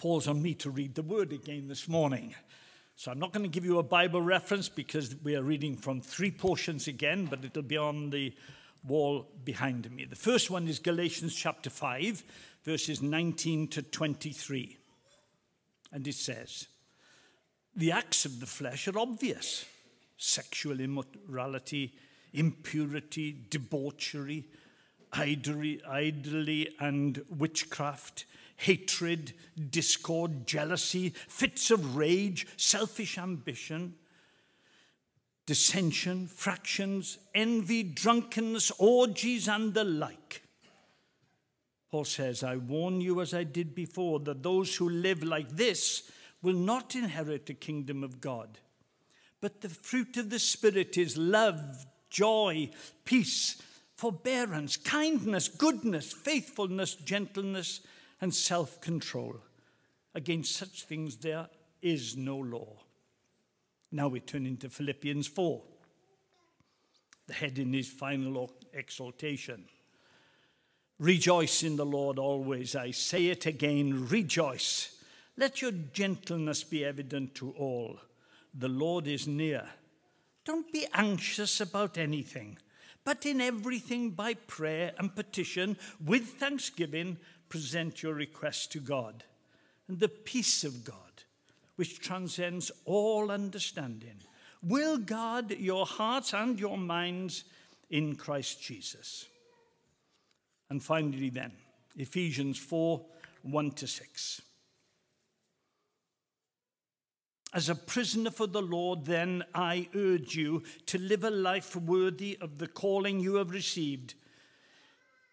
falls on me to read the word again this morning. So I'm not going to give you a Bible reference because we are reading from three portions again, but it'll be on the wall behind me. The first one is Galatians chapter 5, verses 19 to 23. And it says, The acts of the flesh are obvious sexual immorality, impurity, debauchery, idolatry, and witchcraft, hatred, discord, jealousy, fits of rage, selfish ambition dissension, fractions, envy, drunkenness, orgies, and the like. Paul says, I warn you as I did before that those who live like this will not inherit the kingdom of God. But the fruit of the Spirit is love, joy, peace, forbearance, kindness, goodness, faithfulness, gentleness, and self control. Against such things there is no law. Now we turn into Philippians 4. The heading is final exaltation. Rejoice in the Lord always. I say it again, rejoice. Let your gentleness be evident to all. The Lord is near. Don't be anxious about anything, but in everything by prayer and petition, with thanksgiving, present your request to God. And the peace of God which transcends all understanding, will guard your hearts and your minds in Christ Jesus. And finally, then, Ephesians 4 1 to 6. As a prisoner for the Lord, then, I urge you to live a life worthy of the calling you have received.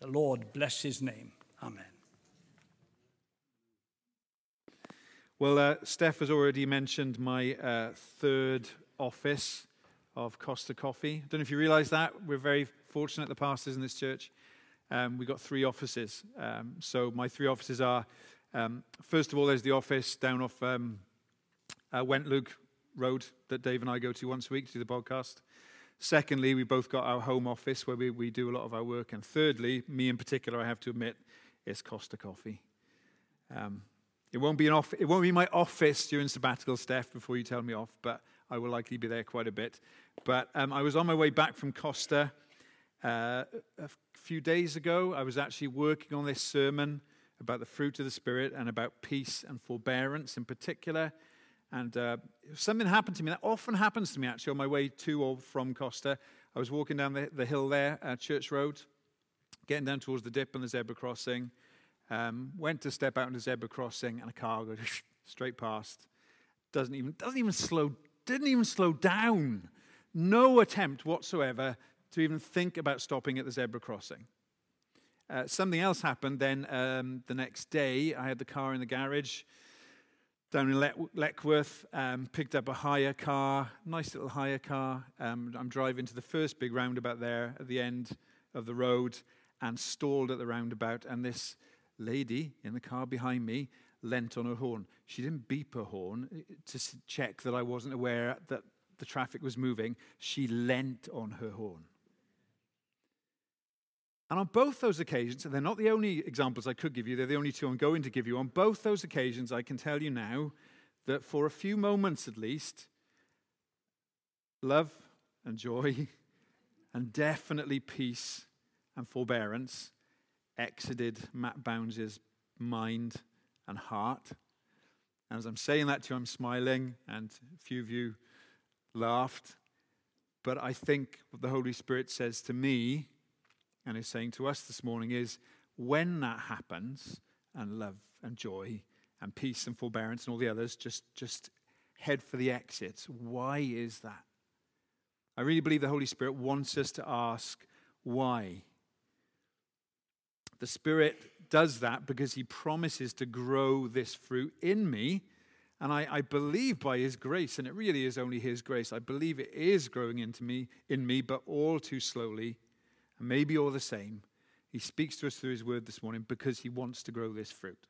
The Lord bless his name. Amen. Well, uh, Steph has already mentioned my uh, third office of Costa Coffee. I don't know if you realize that. We're very fortunate, the pastors in this church. Um, we've got three offices. Um, so, my three offices are um, first of all, there's the office down off um, uh, Wentloog Road that Dave and I go to once a week to do the podcast. Secondly, we both got our home office where we, we do a lot of our work. And thirdly, me in particular, I have to admit, it's Costa Coffee. Um, it won't be an off, it won't be my office during sabbatical, Steph, before you tell me off, but I will likely be there quite a bit. But um, I was on my way back from Costa uh, a few days ago. I was actually working on this sermon about the fruit of the Spirit and about peace and forbearance in particular. And uh, something happened to me that often happens to me actually on my way to or from Costa. I was walking down the, the hill there, uh, Church Road, getting down towards the dip and the zebra crossing. Um, went to step out on the zebra crossing, and a car goes straight past. Doesn't even doesn't even slow didn't even slow down. No attempt whatsoever to even think about stopping at the zebra crossing. Uh, something else happened then um, the next day. I had the car in the garage down in Le- Leckwith, um, picked up a hire car, nice little hire car. Um, I'm driving to the first big roundabout there at the end of the road and stalled at the roundabout. And this lady in the car behind me leant on her horn. She didn't beep her horn eh, to check that I wasn't aware that the traffic was moving. She leant on her horn. And on both those occasions, and they're not the only examples I could give you, they're the only two I'm going to give you. On both those occasions, I can tell you now that for a few moments at least, love and joy and definitely peace and forbearance exited Matt Bownds' mind and heart. And as I'm saying that to you, I'm smiling, and a few of you laughed. But I think what the Holy Spirit says to me and is saying to us this morning is when that happens, and love and joy and peace and forbearance and all the others, just, just head for the exit. Why is that? I really believe the Holy Spirit wants us to ask why. The Spirit does that because he promises to grow this fruit in me. And I, I, believe by his grace, and it really is only his grace, I believe it is growing into me, in me, but all too slowly, and maybe all the same. He speaks to us through his word this morning because he wants to grow this fruit.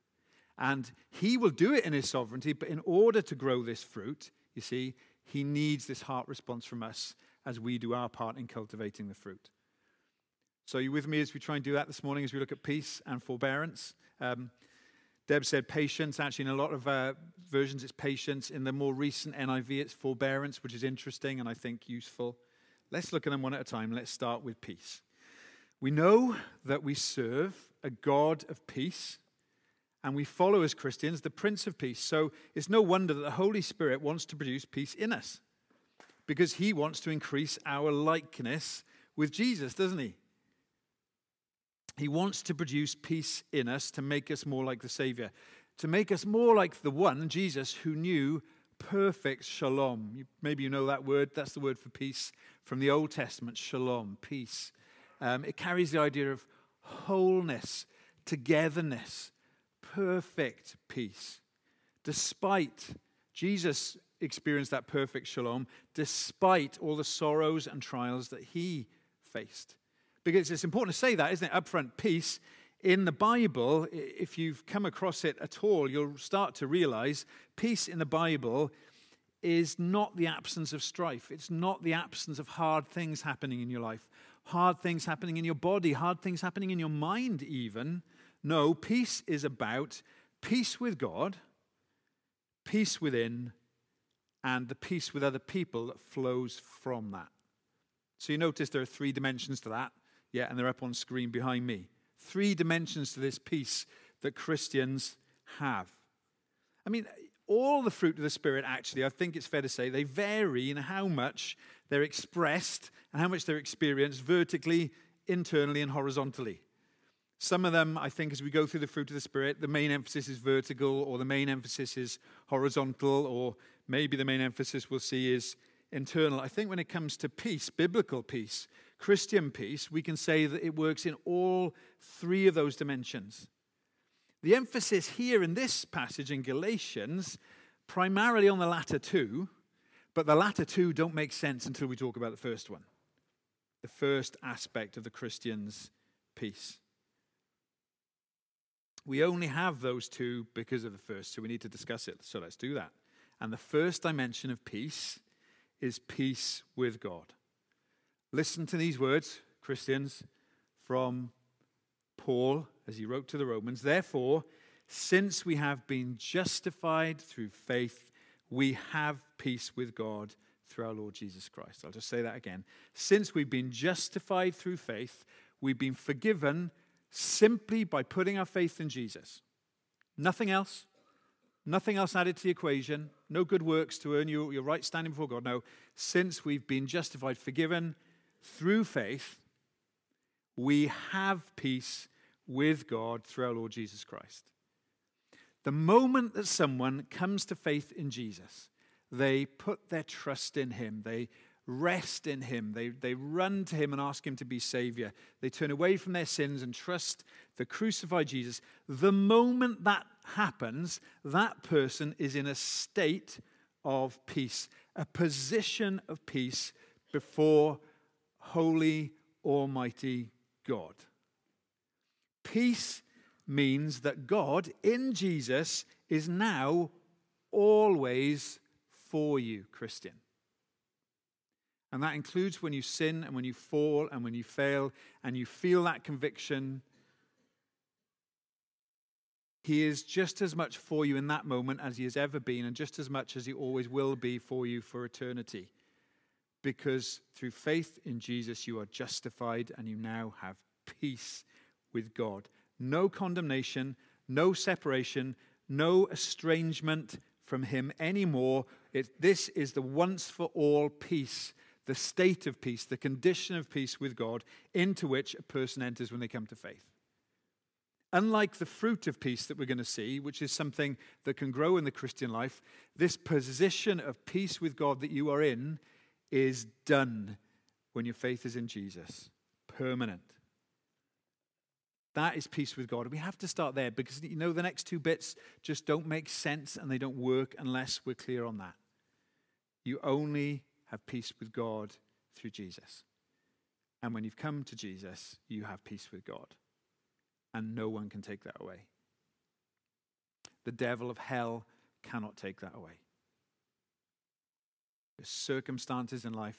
And he will do it in his sovereignty, but in order to grow this fruit, you see, he needs this heart response from us as we do our part in cultivating the fruit. So, you with me as we try and do that this morning as we look at peace and forbearance? Um, Deb said patience. Actually, in a lot of uh, versions, it's patience. In the more recent NIV, it's forbearance, which is interesting and I think useful. Let's look at them one at a time. Let's start with peace. We know that we serve a God of peace and we follow as Christians the Prince of Peace. So it's no wonder that the Holy Spirit wants to produce peace in us because he wants to increase our likeness with Jesus, doesn't he? He wants to produce peace in us to make us more like the Savior, to make us more like the one, Jesus, who knew perfect shalom. maybe you know that word. That's the word for peace from the Old Testament shalom, peace. Um, it carries the idea of wholeness, togetherness, perfect peace. Despite Jesus experienced that perfect shalom despite all the sorrows and trials that he faced. Because it's important to say that, isn't it? Upfront, peace in the Bible, if you've come across it at all, you'll start to realize peace in the Bible is not the absence of strife. It's not the absence of hard things happening in your life, hard things happening in your body, hard things happening in your mind, even. No, peace is about peace with God, peace within, and the peace with other people that flows from that. So you notice there are three dimensions to that. Yeah, and they're up on screen behind me. Three dimensions to this peace that Christians have. I mean, all the fruit of the Spirit, actually, I think it's fair to say, they vary in how much they're expressed and how much they're experienced vertically, internally, and horizontally. Some of them, I think, as we go through the fruit of the Spirit, the main emphasis is vertical, or the main emphasis is horizontal, or maybe the main emphasis we'll see is internal. I think when it comes to peace, biblical peace, Christian peace, we can say that it works in all three of those dimensions. The emphasis here in this passage in Galatians, primarily on the latter two, but the latter two don't make sense until we talk about the first one the first aspect of the Christian's peace. We only have those two because of the first, so we need to discuss it. So let's do that. And the first dimension of peace is peace with God. Listen to these words, Christians, from Paul as he wrote to the Romans. Therefore, since we have been justified through faith, we have peace with God through our Lord Jesus Christ. I'll just say that again. Since we've been justified through faith, we've been forgiven simply by putting our faith in Jesus. Nothing else. Nothing else added to the equation. No good works to earn you your right standing before God. No. Since we've been justified, forgiven through faith, we have peace with God through our Lord Jesus Christ. The moment that someone comes to faith in Jesus, they put their trust in Him. They rest in Him. They, they run to Him and ask Him to be Savior. They turn away from their sins and trust the crucified Jesus. The moment that happens, that person is in a state of peace, a position of peace before holy, almighty God. Peace means that God in Jesus is now always for you, Christian. And that includes when you sin and when you fall and when you fail and you feel that conviction. He is just as much for you in that moment as he has ever been, and just as much as he always will be for you for eternity. Because through faith in Jesus, you are justified and you now have peace with God. No condemnation, no separation, no estrangement from him anymore. It, this is the once for all peace the state of peace, the condition of peace with God into which a person enters when they come to faith. Unlike the fruit of peace that we're going to see, which is something that can grow in the Christian life, this position of peace with God that you are in is done when your faith is in Jesus. Permanent. That is peace with God. We have to start there because you know the next two bits just don't make sense and they don't work unless we're clear on that. You only have peace with God through Jesus. And when you've come to Jesus, you have peace with God. And no one can take that away. The devil of hell cannot take that away. The circumstances in life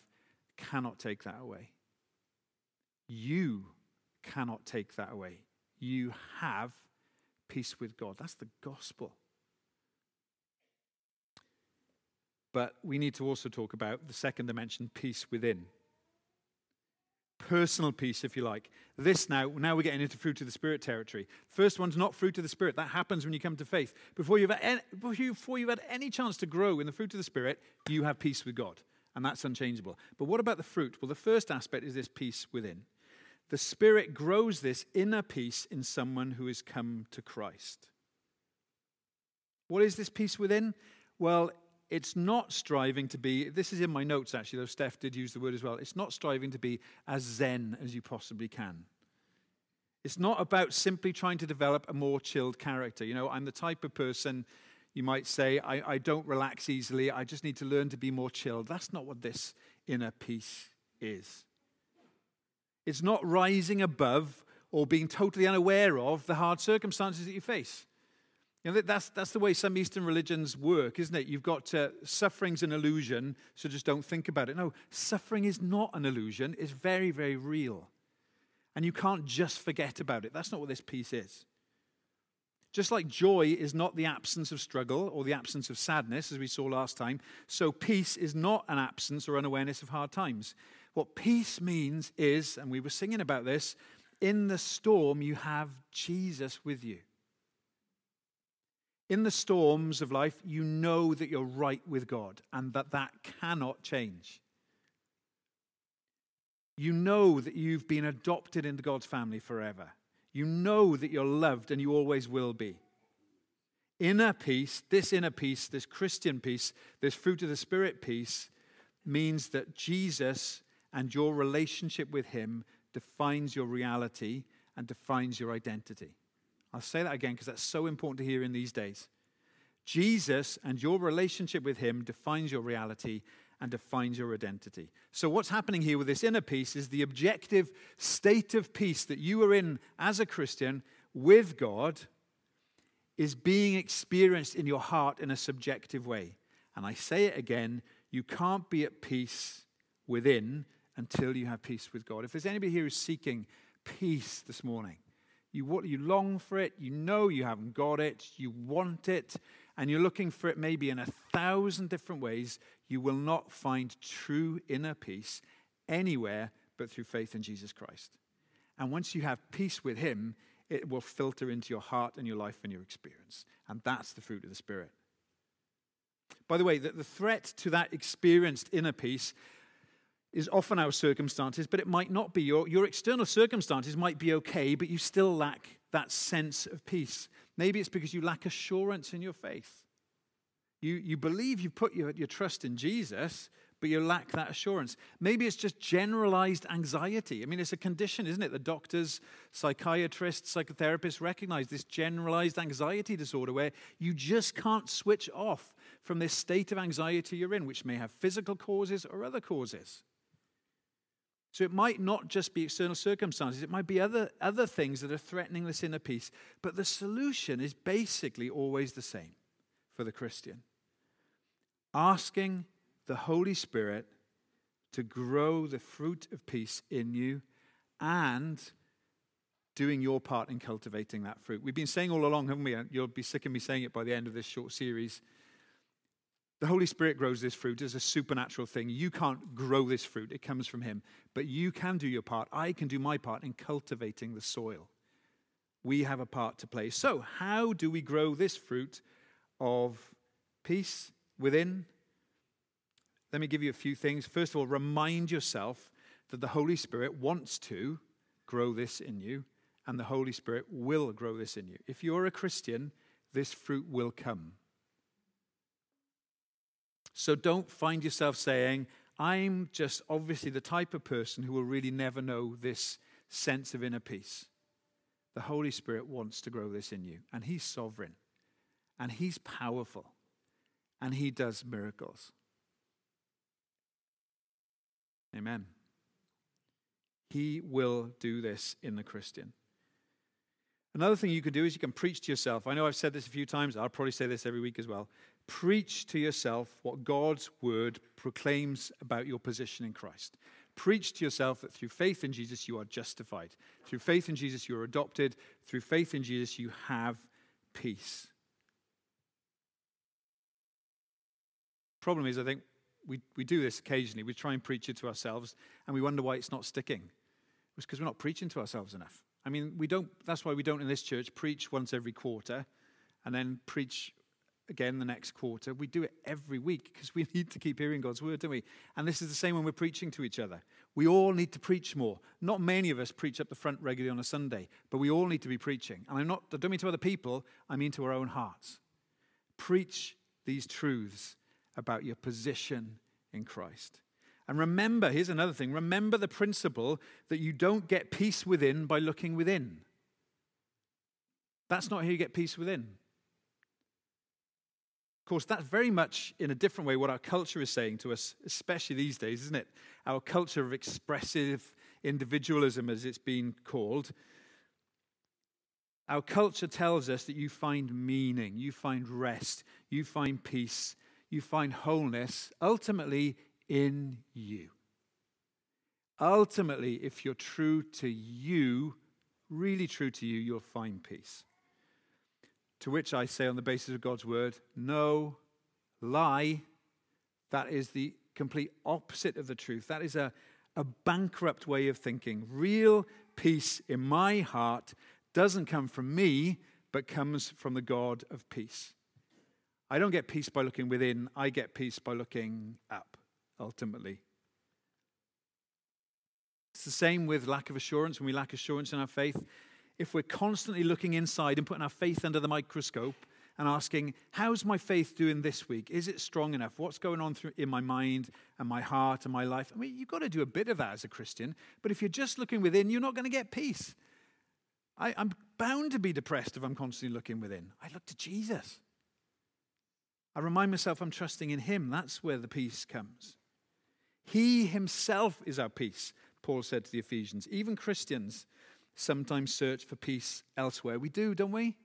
cannot take that away. You cannot take that away. You have peace with God. That's the gospel. But we need to also talk about the second dimension, peace within. Personal peace, if you like. This now, now we're getting into fruit of the Spirit territory. First one's not fruit of the Spirit. That happens when you come to faith. Before you've, any, before you've had any chance to grow in the fruit of the Spirit, you have peace with God. And that's unchangeable. But what about the fruit? Well, the first aspect is this peace within. The Spirit grows this inner peace in someone who has come to Christ. What is this peace within? Well, it's not striving to be, this is in my notes actually, though Steph did use the word as well. It's not striving to be as zen as you possibly can. It's not about simply trying to develop a more chilled character. You know, I'm the type of person, you might say, I, I don't relax easily. I just need to learn to be more chilled. That's not what this inner peace is. It's not rising above or being totally unaware of the hard circumstances that you face. You know, that's, that's the way some Eastern religions work, isn't it? You've got uh, suffering's an illusion, so just don't think about it. No, suffering is not an illusion, it's very, very real. And you can't just forget about it. That's not what this peace is. Just like joy is not the absence of struggle or the absence of sadness, as we saw last time, so peace is not an absence or unawareness of hard times. What peace means is, and we were singing about this, in the storm you have Jesus with you. In the storms of life, you know that you're right with God and that that cannot change. You know that you've been adopted into God's family forever. You know that you're loved and you always will be. Inner peace, this inner peace, this Christian peace, this fruit of the Spirit peace, means that Jesus and your relationship with Him defines your reality and defines your identity. I'll say that again because that's so important to hear in these days. Jesus and your relationship with Him defines your reality and defines your identity. So, what's happening here with this inner peace is the objective state of peace that you are in as a Christian with God is being experienced in your heart in a subjective way. And I say it again you can't be at peace within until you have peace with God. If there's anybody here who's seeking peace this morning, you, you long for it, you know you haven't got it, you want it, and you're looking for it maybe in a thousand different ways, you will not find true inner peace anywhere but through faith in Jesus Christ. And once you have peace with Him, it will filter into your heart and your life and your experience. And that's the fruit of the Spirit. By the way, the, the threat to that experienced inner peace is often our circumstances, but it might not be. Your, your external circumstances might be okay, but you still lack that sense of peace. Maybe it's because you lack assurance in your faith. You, you believe you put your, your trust in Jesus, but you lack that assurance. Maybe it's just generalized anxiety. I mean, it's a condition, isn't it? The doctors, psychiatrists, psychotherapists recognize this generalized anxiety disorder where you just can't switch off from this state of anxiety you're in, which may have physical causes or other causes. So it might not just be external circumstances, it might be other, other things that are threatening this inner peace. But the solution is basically always the same for the Christian asking the Holy Spirit to grow the fruit of peace in you and doing your part in cultivating that fruit. We've been saying all along, haven't we? You'll be sick of me saying it by the end of this short series the Holy Spirit grows this fruit as a supernatural thing. You can't grow this fruit, it comes from Him. But you can do your part. I can do my part in cultivating the soil. We have a part to play. So, how do we grow this fruit of peace within? Let me give you a few things. First of all, remind yourself that the Holy Spirit wants to grow this in you, and the Holy Spirit will grow this in you. If you're a Christian, this fruit will come. So don't find yourself saying, I'm just obviously the type of person who will really never know this sense of inner peace. The Holy Spirit wants to grow this in you, and He's sovereign, and He's powerful, and He does miracles. Amen. He will do this in the Christian. Another thing you can do is you can preach to yourself. I know I've said this a few times, I'll probably say this every week as well. Preach to yourself what God's word proclaims about your position in Christ. Preach to yourself that through faith in Jesus you are justified. Through faith in Jesus you are adopted. Through faith in Jesus you have peace. Problem is, I think we, we do this occasionally. We try and preach it to ourselves and we wonder why it's not sticking. It's because we're not preaching to ourselves enough. I mean, we don't, that's why we don't in this church preach once every quarter and then preach again the next quarter. We do it every week because we need to keep hearing God's word, don't we? And this is the same when we're preaching to each other. We all need to preach more. Not many of us preach up the front regularly on a Sunday, but we all need to be preaching. And I'm not, I don't mean to other people, I mean to our own hearts. Preach these truths about your position in Christ. And remember, here's another thing remember the principle that you don't get peace within by looking within. That's not how you get peace within. Course, that's very much in a different way what our culture is saying to us, especially these days, isn't it? Our culture of expressive individualism, as it's been called. Our culture tells us that you find meaning, you find rest, you find peace, you find wholeness ultimately in you. Ultimately, if you're true to you, really true to you, you'll find peace. To which I say, on the basis of God's word, no lie. That is the complete opposite of the truth. That is a, a bankrupt way of thinking. Real peace in my heart doesn't come from me, but comes from the God of peace. I don't get peace by looking within, I get peace by looking up ultimately. It's the same with lack of assurance. When we lack assurance in our faith, if we're constantly looking inside and putting our faith under the microscope and asking, How's my faith doing this week? Is it strong enough? What's going on through, in my mind and my heart and my life? I mean, you've got to do a bit of that as a Christian, but if you're just looking within, you're not going to get peace. I, I'm bound to be depressed if I'm constantly looking within. I look to Jesus. I remind myself I'm trusting in Him. That's where the peace comes. He himself is our peace, Paul said to the Ephesians. Even Christians sometimes search for peace elsewhere. We do, don't we?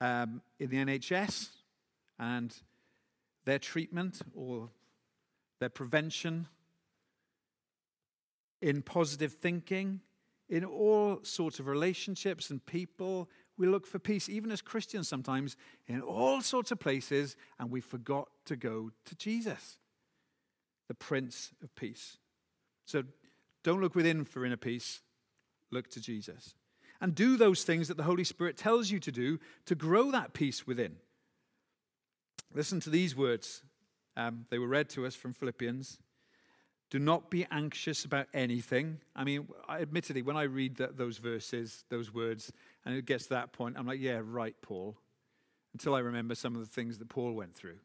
Um, in the NHS and their treatment or their prevention, in positive thinking, in all sorts of relationships and people. We look for peace, even as Christians sometimes, in all sorts of places, and we forgot to go to Jesus the Prince of Peace. So don't look within for inner peace, look to Jesus. And do those things that the Holy Spirit tells you to do to grow that peace within. Listen to these words. Um, they were read to us from Philippians. Do not be anxious about anything. I mean, admittedly, when I read that, those verses, those words, and it gets to that point, I'm like, yeah, right, Paul. Until I remember some of the things that Paul went through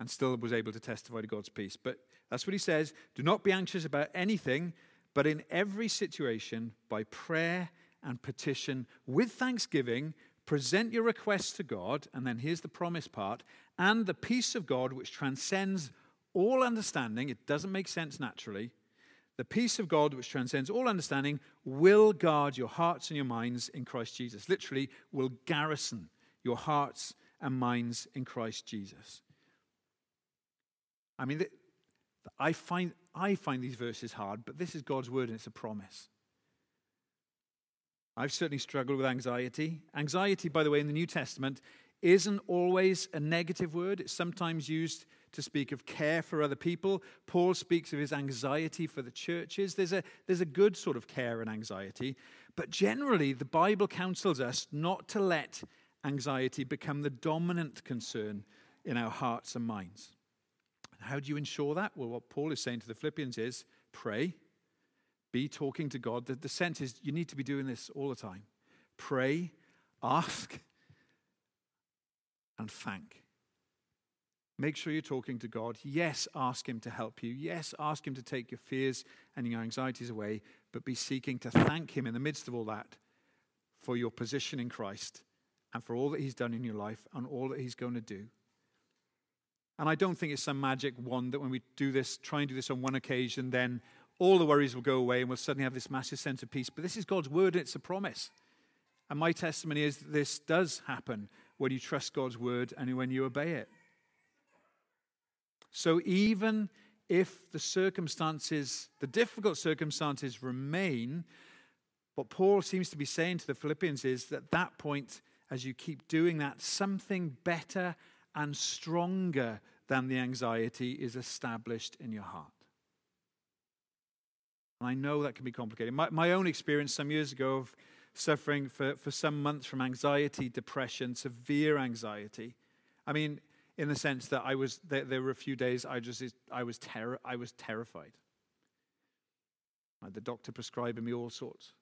and still was able to testify to God's peace. But that's what he says. Do not be anxious about anything, but in every situation, by prayer and petition, with thanksgiving, present your requests to God. And then here's the promise part and the peace of God, which transcends all understanding, it doesn't make sense naturally. The peace of God, which transcends all understanding, will guard your hearts and your minds in Christ Jesus. Literally, will garrison your hearts and minds in Christ Jesus. I mean, I find, I find these verses hard, but this is God's word and it's a promise. I've certainly struggled with anxiety. Anxiety, by the way, in the New Testament isn't always a negative word. It's sometimes used to speak of care for other people. Paul speaks of his anxiety for the churches. There's a, there's a good sort of care and anxiety. But generally, the Bible counsels us not to let anxiety become the dominant concern in our hearts and minds. How do you ensure that? Well, what Paul is saying to the Philippians is pray, be talking to God. The, the sense is you need to be doing this all the time. Pray, ask, and thank. Make sure you're talking to God. Yes, ask Him to help you. Yes, ask Him to take your fears and your anxieties away, but be seeking to thank Him in the midst of all that for your position in Christ and for all that He's done in your life and all that He's going to do. And I don't think it's some magic wand that when we do this, try and do this on one occasion, then all the worries will go away and we'll suddenly have this massive sense of peace. But this is God's word and it's a promise. And my testimony is that this does happen when you trust God's word and when you obey it. So even if the circumstances, the difficult circumstances remain, what Paul seems to be saying to the Philippians is that at that point, as you keep doing that, something better and stronger than the anxiety is established in your heart. And I know that can be complicated. My, my own experience some years ago of suffering for, for some months from anxiety, depression, severe anxiety. I mean, in the sense that I was there, there were a few days I just I was terror I was terrified. the doctor prescribing me all sorts.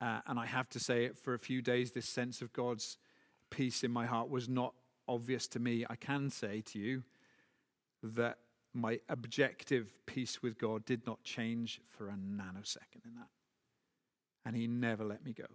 Uh, and I have to say, for a few days, this sense of God's peace in my heart was not obvious to me. I can say to you that my objective peace with God did not change for a nanosecond in that. And He never let me go.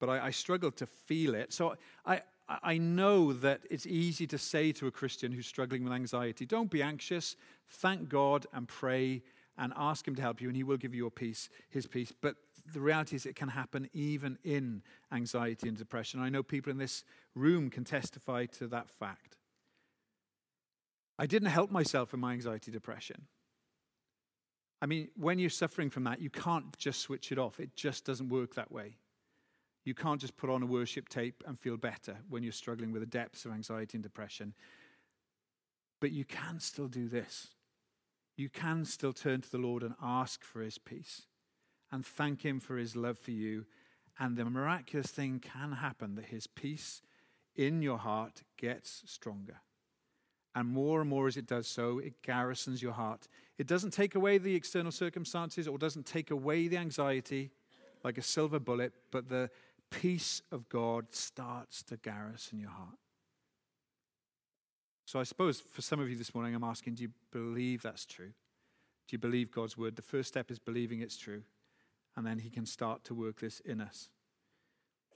But I, I struggled to feel it. So I, I know that it's easy to say to a Christian who's struggling with anxiety, don't be anxious, thank God and pray and ask Him to help you, and He will give you your peace, His peace. But the reality is, it can happen even in anxiety and depression. I know people in this room can testify to that fact. I didn't help myself in my anxiety depression. I mean, when you're suffering from that, you can't just switch it off. It just doesn't work that way. You can't just put on a worship tape and feel better when you're struggling with the depths of anxiety and depression. But you can still do this. You can still turn to the Lord and ask for his peace and thank him for his love for you. And the miraculous thing can happen that his peace in your heart gets stronger. And more and more as it does so, it garrisons your heart. It doesn't take away the external circumstances or doesn't take away the anxiety like a silver bullet, but the peace of God starts to garrison your heart. So I suppose for some of you this morning, I'm asking, do you believe that's true? Do you believe God's word? The first step is believing it's true. And then he can start to work this in us.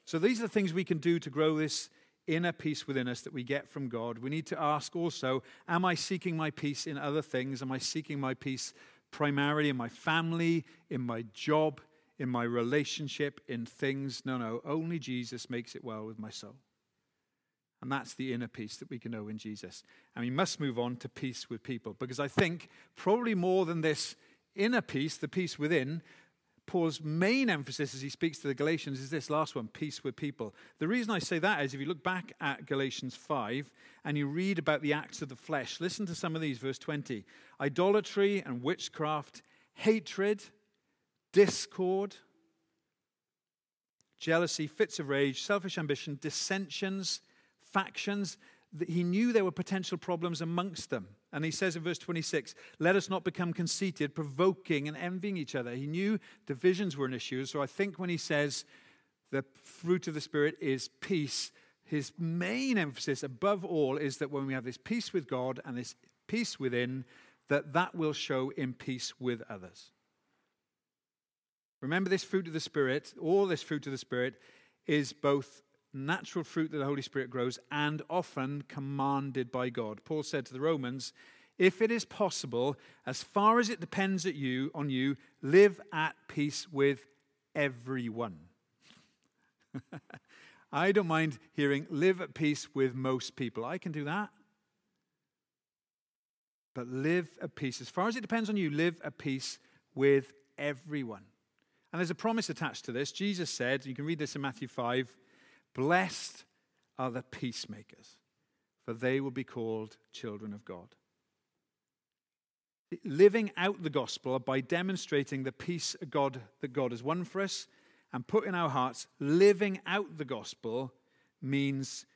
So these are the things we can do to grow this inner peace within us that we get from God. We need to ask also, am I seeking my peace in other things? Am I seeking my peace primarily in my family, in my job, in my relationship, in things. No, no, only Jesus makes it well with my soul. And that's the inner peace that we can know in Jesus. And we must move on to peace with people because I think probably more than this inner peace, the peace within, Paul's main emphasis as he speaks to the Galatians is this last one peace with people. The reason I say that is if you look back at Galatians 5 and you read about the acts of the flesh, listen to some of these, verse 20 idolatry and witchcraft, hatred discord, jealousy, fits of rage, selfish ambition, dissensions, factions. That he knew there were potential problems amongst them. And he says in verse 26, let us not become conceited, provoking and envying each other. He knew divisions were an issue. So I think when he says the fruit of the Spirit is peace, his main emphasis above all is that when we have this peace with God and this peace within, that that will show in peace with others. Remember, this fruit of the Spirit, all this fruit of the Spirit, is both natural fruit that the Holy Spirit grows and often commanded by God. Paul said to the Romans, if it is possible, as far as it depends at you, on you, live at peace with everyone. I don't mind hearing live at peace with most people. I can do that. But live at peace. As far as it depends on you, live at peace with everyone. And there's a promise attached to this. Jesus said, you can read this in Matthew 5 Blessed are the peacemakers, for they will be called children of God. Living out the gospel by demonstrating the peace of God that God has won for us and put in our hearts, living out the gospel means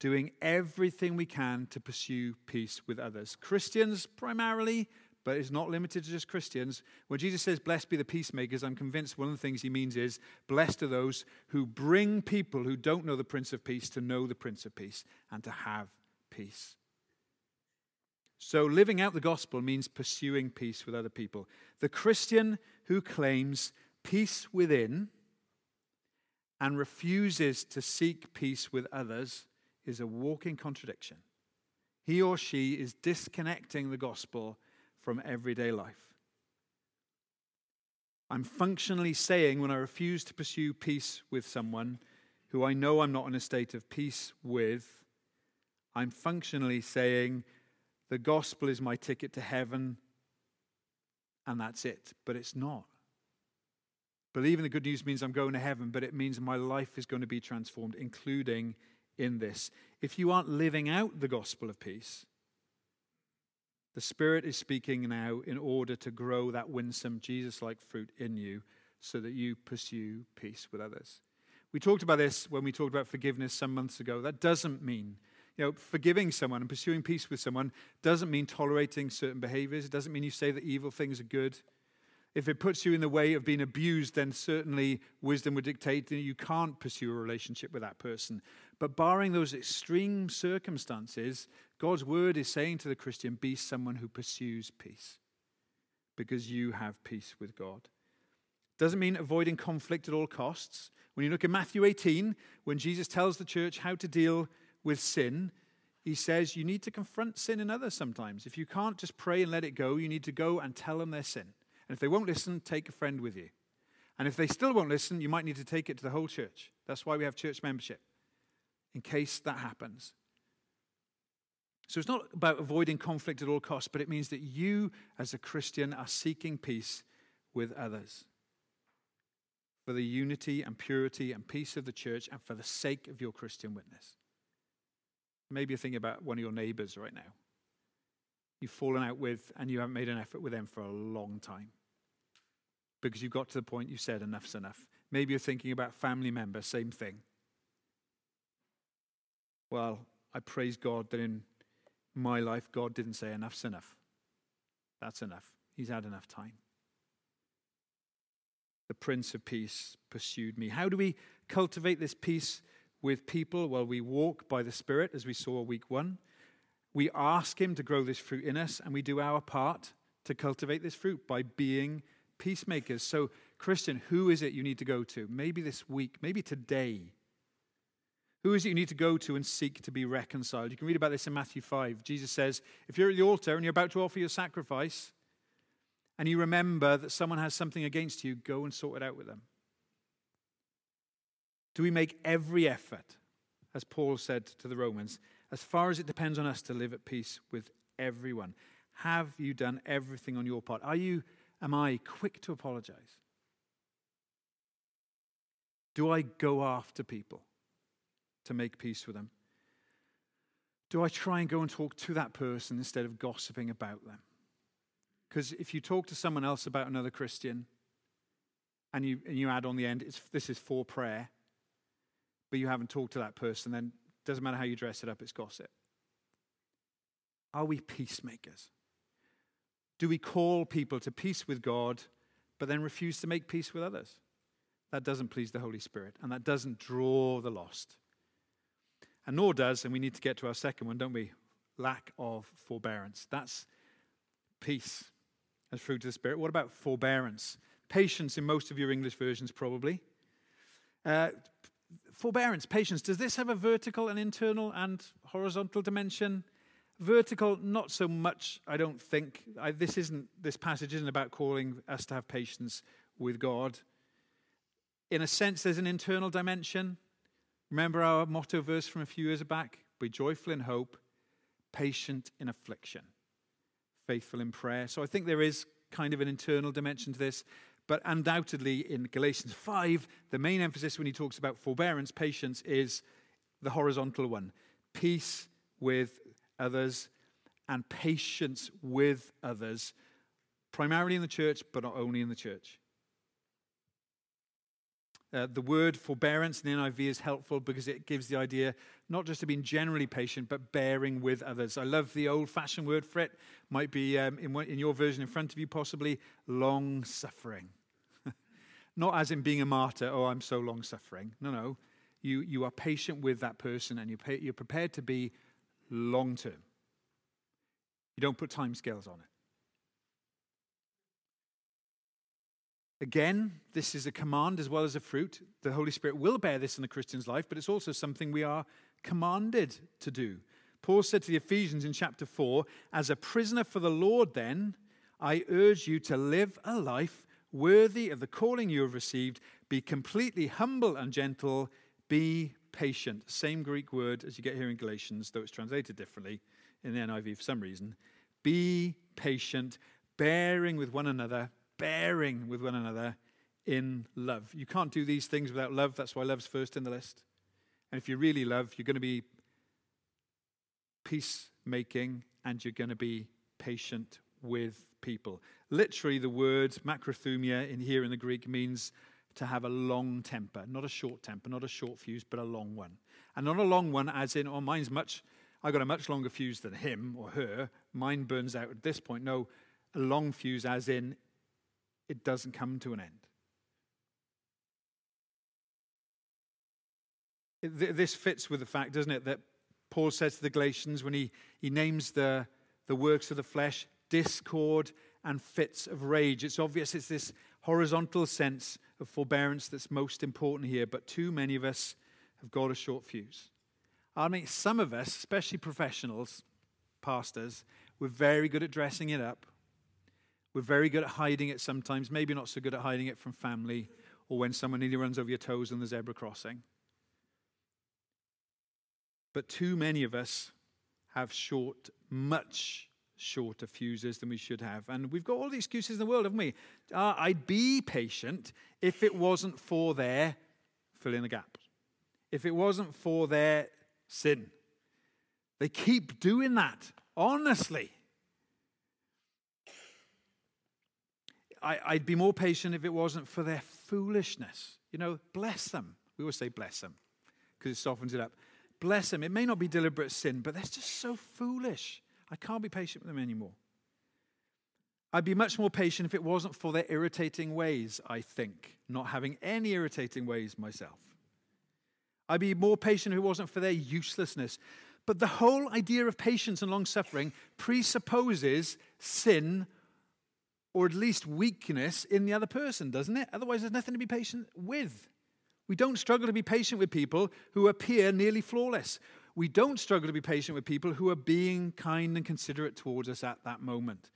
doing everything we can to pursue peace with others. Christians, primarily, but it's not limited to just Christians. When Jesus says, Blessed be the peacemakers, I'm convinced one of the things he means is, Blessed are those who bring people who don't know the Prince of Peace to know the Prince of Peace and to have peace. So, living out the gospel means pursuing peace with other people. The Christian who claims peace within and refuses to seek peace with others is a walking contradiction. He or she is disconnecting the gospel from everyday life. I'm functionally saying when I refuse to pursue peace with someone who I know I'm not in a state of peace with, I'm functionally saying the gospel is my ticket to heaven and that's it. But it's not. Believing the good news means I'm going to heaven, but it means my life is going to be transformed, including in this. If you aren't living out the gospel of peace, the Spirit is speaking now in order to grow that winsome, Jesus like fruit in you so that you pursue peace with others. We talked about this when we talked about forgiveness some months ago. That doesn't mean, you know, forgiving someone and pursuing peace with someone doesn't mean tolerating certain behaviors. It doesn't mean you say that evil things are good. If it puts you in the way of being abused, then certainly wisdom would dictate that you can't pursue a relationship with that person. But barring those extreme circumstances, God's word is saying to the Christian, be someone who pursues peace because you have peace with God. Doesn't mean avoiding conflict at all costs. When you look at Matthew 18, when Jesus tells the church how to deal with sin, he says you need to confront sin in others sometimes. If you can't just pray and let it go, you need to go and tell them their sin. And if they won't listen, take a friend with you. And if they still won't listen, you might need to take it to the whole church. That's why we have church membership, in case that happens. So it's not about avoiding conflict at all costs, but it means that you, as a Christian, are seeking peace with others for the unity and purity and peace of the church and for the sake of your Christian witness. Maybe you're thinking about one of your neighbors right now you've fallen out with and you haven't made an effort with them for a long time. Because you've got to the point you said enough's enough. Maybe you're thinking about family members, same thing. Well, I praise God that in my life, God didn't say enough's enough. That's enough. He's had enough time. The Prince of Peace pursued me. How do we cultivate this peace with people? Well, we walk by the Spirit, as we saw week one. We ask Him to grow this fruit in us, and we do our part to cultivate this fruit by being peacemakers. So, Christian, who is it you need to go to? Maybe this week, maybe today. Who is it you need to go to and seek to be reconciled? You can read about this in Matthew 5. Jesus says, if you're at the altar and you're about to offer your sacrifice, and you remember that someone has something against you, go and sort it out with them. Do we make every effort, as Paul said to the Romans, as far as it depends on us to live at peace with everyone. Have you done everything on your part? Are you, am I quick to apologize? Do I go after people to make peace with them? Do I try and go and talk to that person instead of gossiping about them? Because if you talk to someone else about another Christian and you, and you add on the end, this is for prayer, but you haven't talked to that person, then doesn't matter how you dress it up, it's gossip. Are we peacemakers? Do we call people to peace with God, but then refuse to make peace with others? That doesn't please the Holy Spirit, and that doesn't draw the lost. And nor does, and we need to get to our second one, don't we? Lack of forbearance. That's peace as fruit of the Spirit. What about forbearance? Patience in most of your English versions, probably. Uh, forbearance, patience, does this have a vertical and internal and horizontal dimension? Vertical, not so much, I don't think. I, this isn't this passage isn't about calling us to have patience with God. In a sense, there's an internal dimension. Remember our motto verse from a few years back? Be joyful in hope, patient in affliction, faithful in prayer. So I think there is kind of an internal dimension to this. But undoubtedly, in Galatians 5, the main emphasis when he talks about forbearance, patience, is the horizontal one peace with others and patience with others, primarily in the church, but not only in the church. Uh, the word forbearance in the NIV is helpful because it gives the idea not just of being generally patient, but bearing with others. I love the old fashioned word for it. Might be um, in, in your version in front of you, possibly long suffering. not as in being a martyr, oh, I'm so long suffering. No, no. You, you are patient with that person and you pay, you're prepared to be long term. You don't put time scales on it. Again, this is a command as well as a fruit. The Holy Spirit will bear this in the Christian's life, but it's also something we are commanded to do. Paul said to the Ephesians in chapter 4 As a prisoner for the Lord, then, I urge you to live a life worthy of the calling you have received. Be completely humble and gentle. Be patient. Same Greek word as you get here in Galatians, though it's translated differently in the NIV for some reason. Be patient, bearing with one another, bearing with one another in love. You can't do these things without love. That's why love's first in the list. And if you really love, you're going to be peacemaking and you're going to be patient with people. Literally, the word macrothumia in here in the Greek means to have a long temper, not a short temper, not a short fuse, but a long one. And not a long one, as in, oh, mine's much, I've got a much longer fuse than him or her. Mine burns out at this point. No, a long fuse, as in, it doesn't come to an end. This fits with the fact, doesn't it, that Paul says to the Galatians when he, he names the, the works of the flesh discord and fits of rage. It's obvious it's this horizontal sense of forbearance that's most important here, but too many of us have got a short fuse. I mean, some of us, especially professionals, pastors, we're very good at dressing it up. We're very good at hiding it sometimes, maybe not so good at hiding it from family or when someone nearly runs over your toes on the zebra crossing. But too many of us have short, much shorter fuses than we should have. And we've got all the excuses in the world, haven't we? Uh, I'd be patient if it wasn't for their fill in the gap, if it wasn't for their sin. They keep doing that, honestly. I, I'd be more patient if it wasn't for their foolishness. You know, bless them. We always say bless them because it softens it up. Bless them. It may not be deliberate sin, but they're just so foolish. I can't be patient with them anymore. I'd be much more patient if it wasn't for their irritating ways, I think, not having any irritating ways myself. I'd be more patient if it wasn't for their uselessness. But the whole idea of patience and long suffering presupposes sin or at least weakness in the other person, doesn't it? Otherwise, there's nothing to be patient with. We don't struggle to be patient with people who appear nearly flawless we don't struggle to be patient with people who are being kind and considerate towards us at that moment.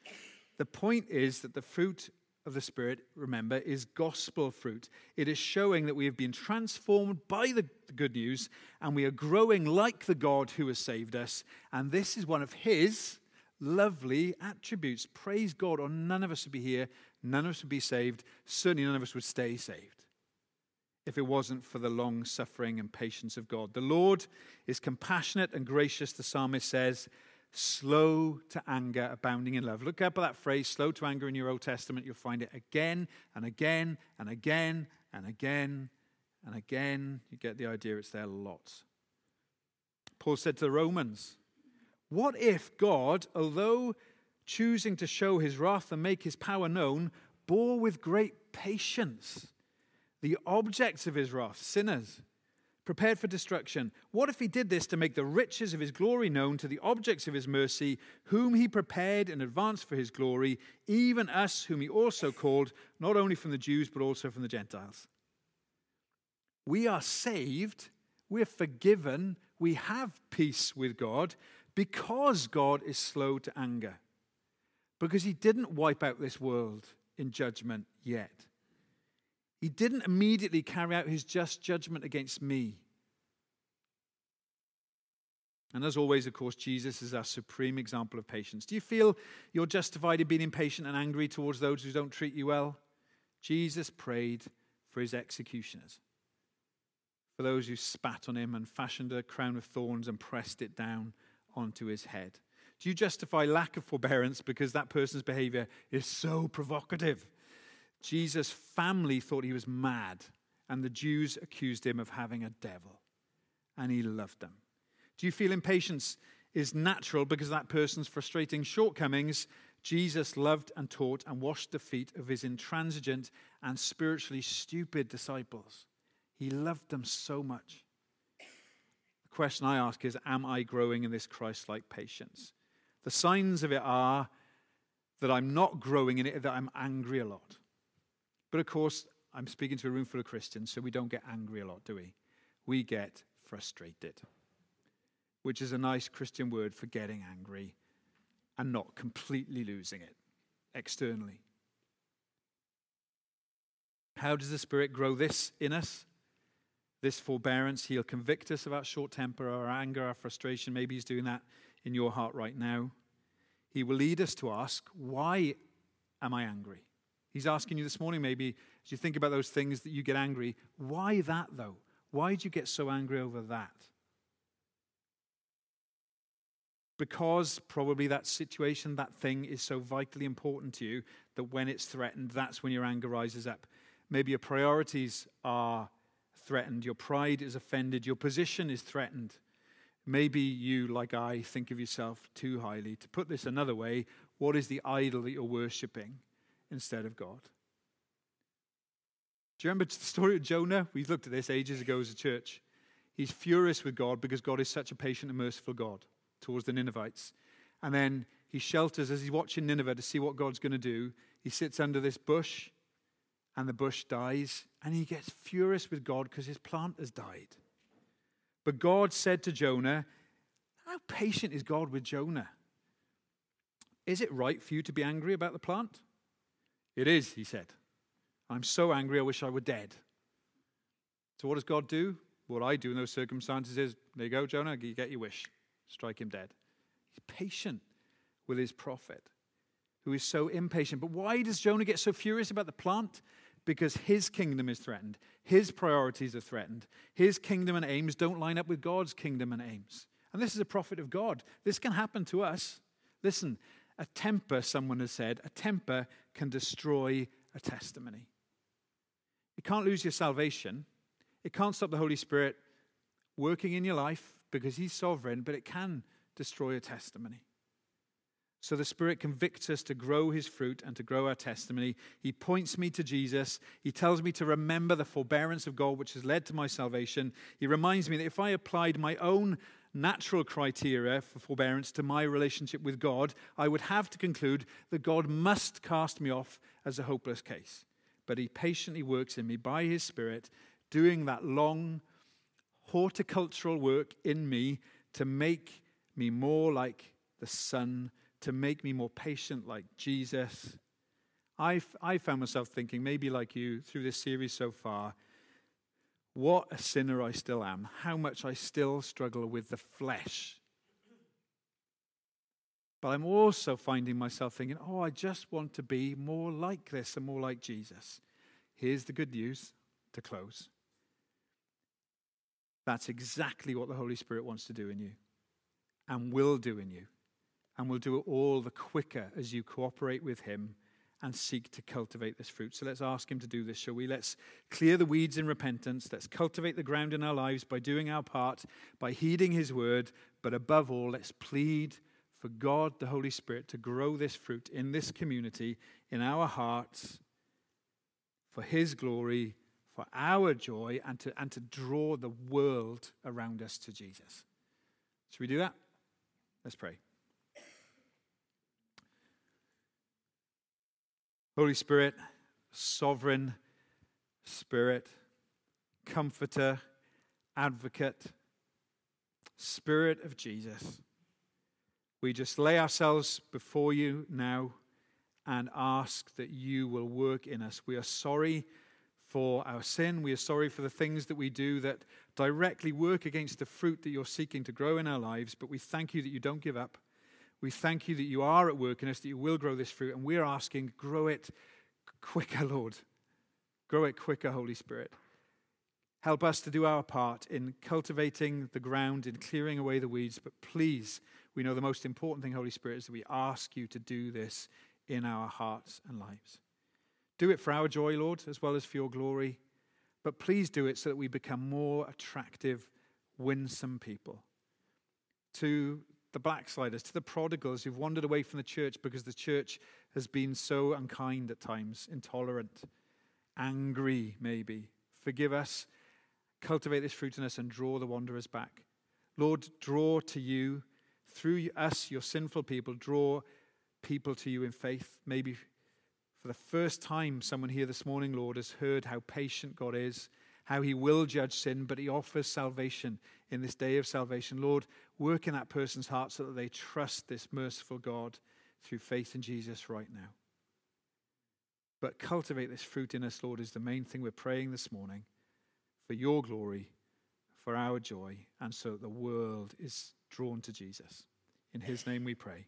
The point is that the fruit of the Spirit, remember, is gospel fruit. It is showing that we have been transformed by the good news and we are growing like the God who has saved us. And this is one of His lovely attributes. Praise God, or none of us would be here, none of us would be saved, certainly none of us would stay saved if it wasn't for the long suffering and patience of God. The Lord is compassionate and gracious, the psalmist says, slow to anger, abounding in love. Look up at that phrase, slow to anger, in your Old Testament. You'll find it again and again and again and again and again. You get the idea, it's there a lot. Paul said to the Romans, What if God, although choosing to show his wrath and make his power known, bore with great patience? the objects of his wrath, sinners, prepared for destruction. What if he did this to make the riches of his glory known to the objects of his mercy, whom he prepared in advance for his glory, even us, whom he also called, not only from the Jews, but also from the Gentiles? We are saved, we're forgiven, we have peace with God because God is slow to anger. Because he didn't wipe out this world in judgment yet. He didn't immediately carry out his just judgment against me. And as always, of course, Jesus is our supreme example of patience. Do you feel you're justified in being impatient and angry towards those who don't treat you well? Jesus prayed for his executioners, for those who spat on him and fashioned a crown of thorns and pressed it down onto his head. Do you justify lack of forbearance because that person's behavior is so provocative? Jesus' family thought he was mad, and the Jews accused him of having a devil, and he loved them. Do you feel impatience is natural because that person's frustrating shortcomings? Jesus loved and taught and washed the feet of his intransigent and spiritually stupid disciples. He loved them so much. Question I ask is Am I growing in this Christ like patience? The signs of it are that I'm not growing in it, that I'm angry a lot. But of course, I'm speaking to a room full of Christians, so we don't get angry a lot, do we? We get frustrated, which is a nice Christian word for getting angry and not completely losing it externally. How does the Spirit grow this in us? This forbearance. He'll convict us of our short temper, our anger, our frustration. Maybe He's doing that in your heart right now. He will lead us to ask, Why am I angry? He's asking you this morning, maybe, as you think about those things that you get angry, why that though? Why did you get so angry over that? Because probably that situation, that thing is so vitally important to you that when it's threatened, that's when your anger rises up. Maybe your priorities are threatened, your pride is offended, your position is threatened. Maybe you, like I, think of yourself too highly. To put this another way, what is the idol that you're worshipping instead of God? Do you remember the story of Jonah? We looked at this ages ago as a church. He's furious with God because God is such a patient and merciful God towards the Ninevites. And then he shelters as he's watching Nineveh to see what God's going to do. He sits under this bush and the bush dies, and he gets furious with God because his plant has died. But God said to Jonah, How patient is God with Jonah? Is it right for you to be angry about the plant? It is, he said. I'm so angry, I wish I were dead. So, what does God do? What I do in those circumstances is, there you go, Jonah, you get your wish. Strike him dead. He's patient with his prophet, who is so impatient. But why does Jonah get so furious about the plant? Because his kingdom is threatened. His priorities are threatened. His kingdom and aims don't line up with God's kingdom and aims. And this is a prophet of God. This can happen to us. Listen, a temper, someone has said, a temper can destroy a testimony. You can't lose your salvation. It can't stop the Holy Spirit working in your life because He's sovereign, but it can destroy a testimony. So the Spirit convicts us to grow His fruit and to grow our testimony. He points me to Jesus. He tells me to remember the forbearance of God, which has led to my salvation. He reminds me that if I applied my own natural criteria for forbearance to my relationship with God, I would have to conclude that God must cast me off as a hopeless case. But He patiently works in me by His Spirit, doing that long horticultural work in me to make me more like the Son to make me more patient like Jesus. I, I found myself thinking, maybe like you, through this series so far, what a sinner I still am, how much I still struggle with the flesh. But I'm also finding myself thinking, oh, I just want to be more like this and more like Jesus. Here's the good news to close. That's exactly what the Holy Spirit wants to do in you and will do in you and will do it all the quicker as you cooperate with Him and seek to cultivate this fruit. So let's ask Him to do this, shall we? Let's clear the weeds in repentance. Let's cultivate the ground in our lives by doing our part, by heeding His word. But above all, let's plead for God, the Holy Spirit, to grow this fruit in this community, in our hearts, for His glory, for our joy, and to, and to draw the world around us to Jesus. Should we do that? Let's pray. Holy Spirit, sovereign Spirit, comforter, advocate, Spirit of Jesus, we just lay ourselves before you now and ask that you will work in us. We are sorry for our sin. We are sorry for the things that we do that directly work against the fruit that you're seeking to grow in our lives, but we thank you that you don't give up. We thank you that you are at work in us, that you will grow this fruit, and we're asking, grow it quicker, Lord. Grow it quicker, Holy Spirit. Help us to do our part in cultivating the ground, in clearing away the weeds, but please, we know the most important thing, Holy Spirit, is that we ask you to do this in our hearts and lives. Do it for our joy, Lord, as well as for your glory, but please do it so that we become more attractive, winsome people to the backsliders, to the prodigals who've wandered away from the church because the church has been so unkind at times, intolerant, angry, maybe. Forgive us, cultivate this fruit in us, and draw the wanderers back. Lord, draw to you, through us, your sinful people, draw people to you in faith, maybe For the first time, someone here this morning, Lord, has heard how patient God is, how he will judge sin, but he offers salvation in this day of salvation. Lord, work in that person's heart so that they trust this merciful God through faith in Jesus right now. But cultivate this fruit in us, Lord, is the main thing we're praying this morning for your glory, for our joy, and so that the world is drawn to Jesus. In his name we pray.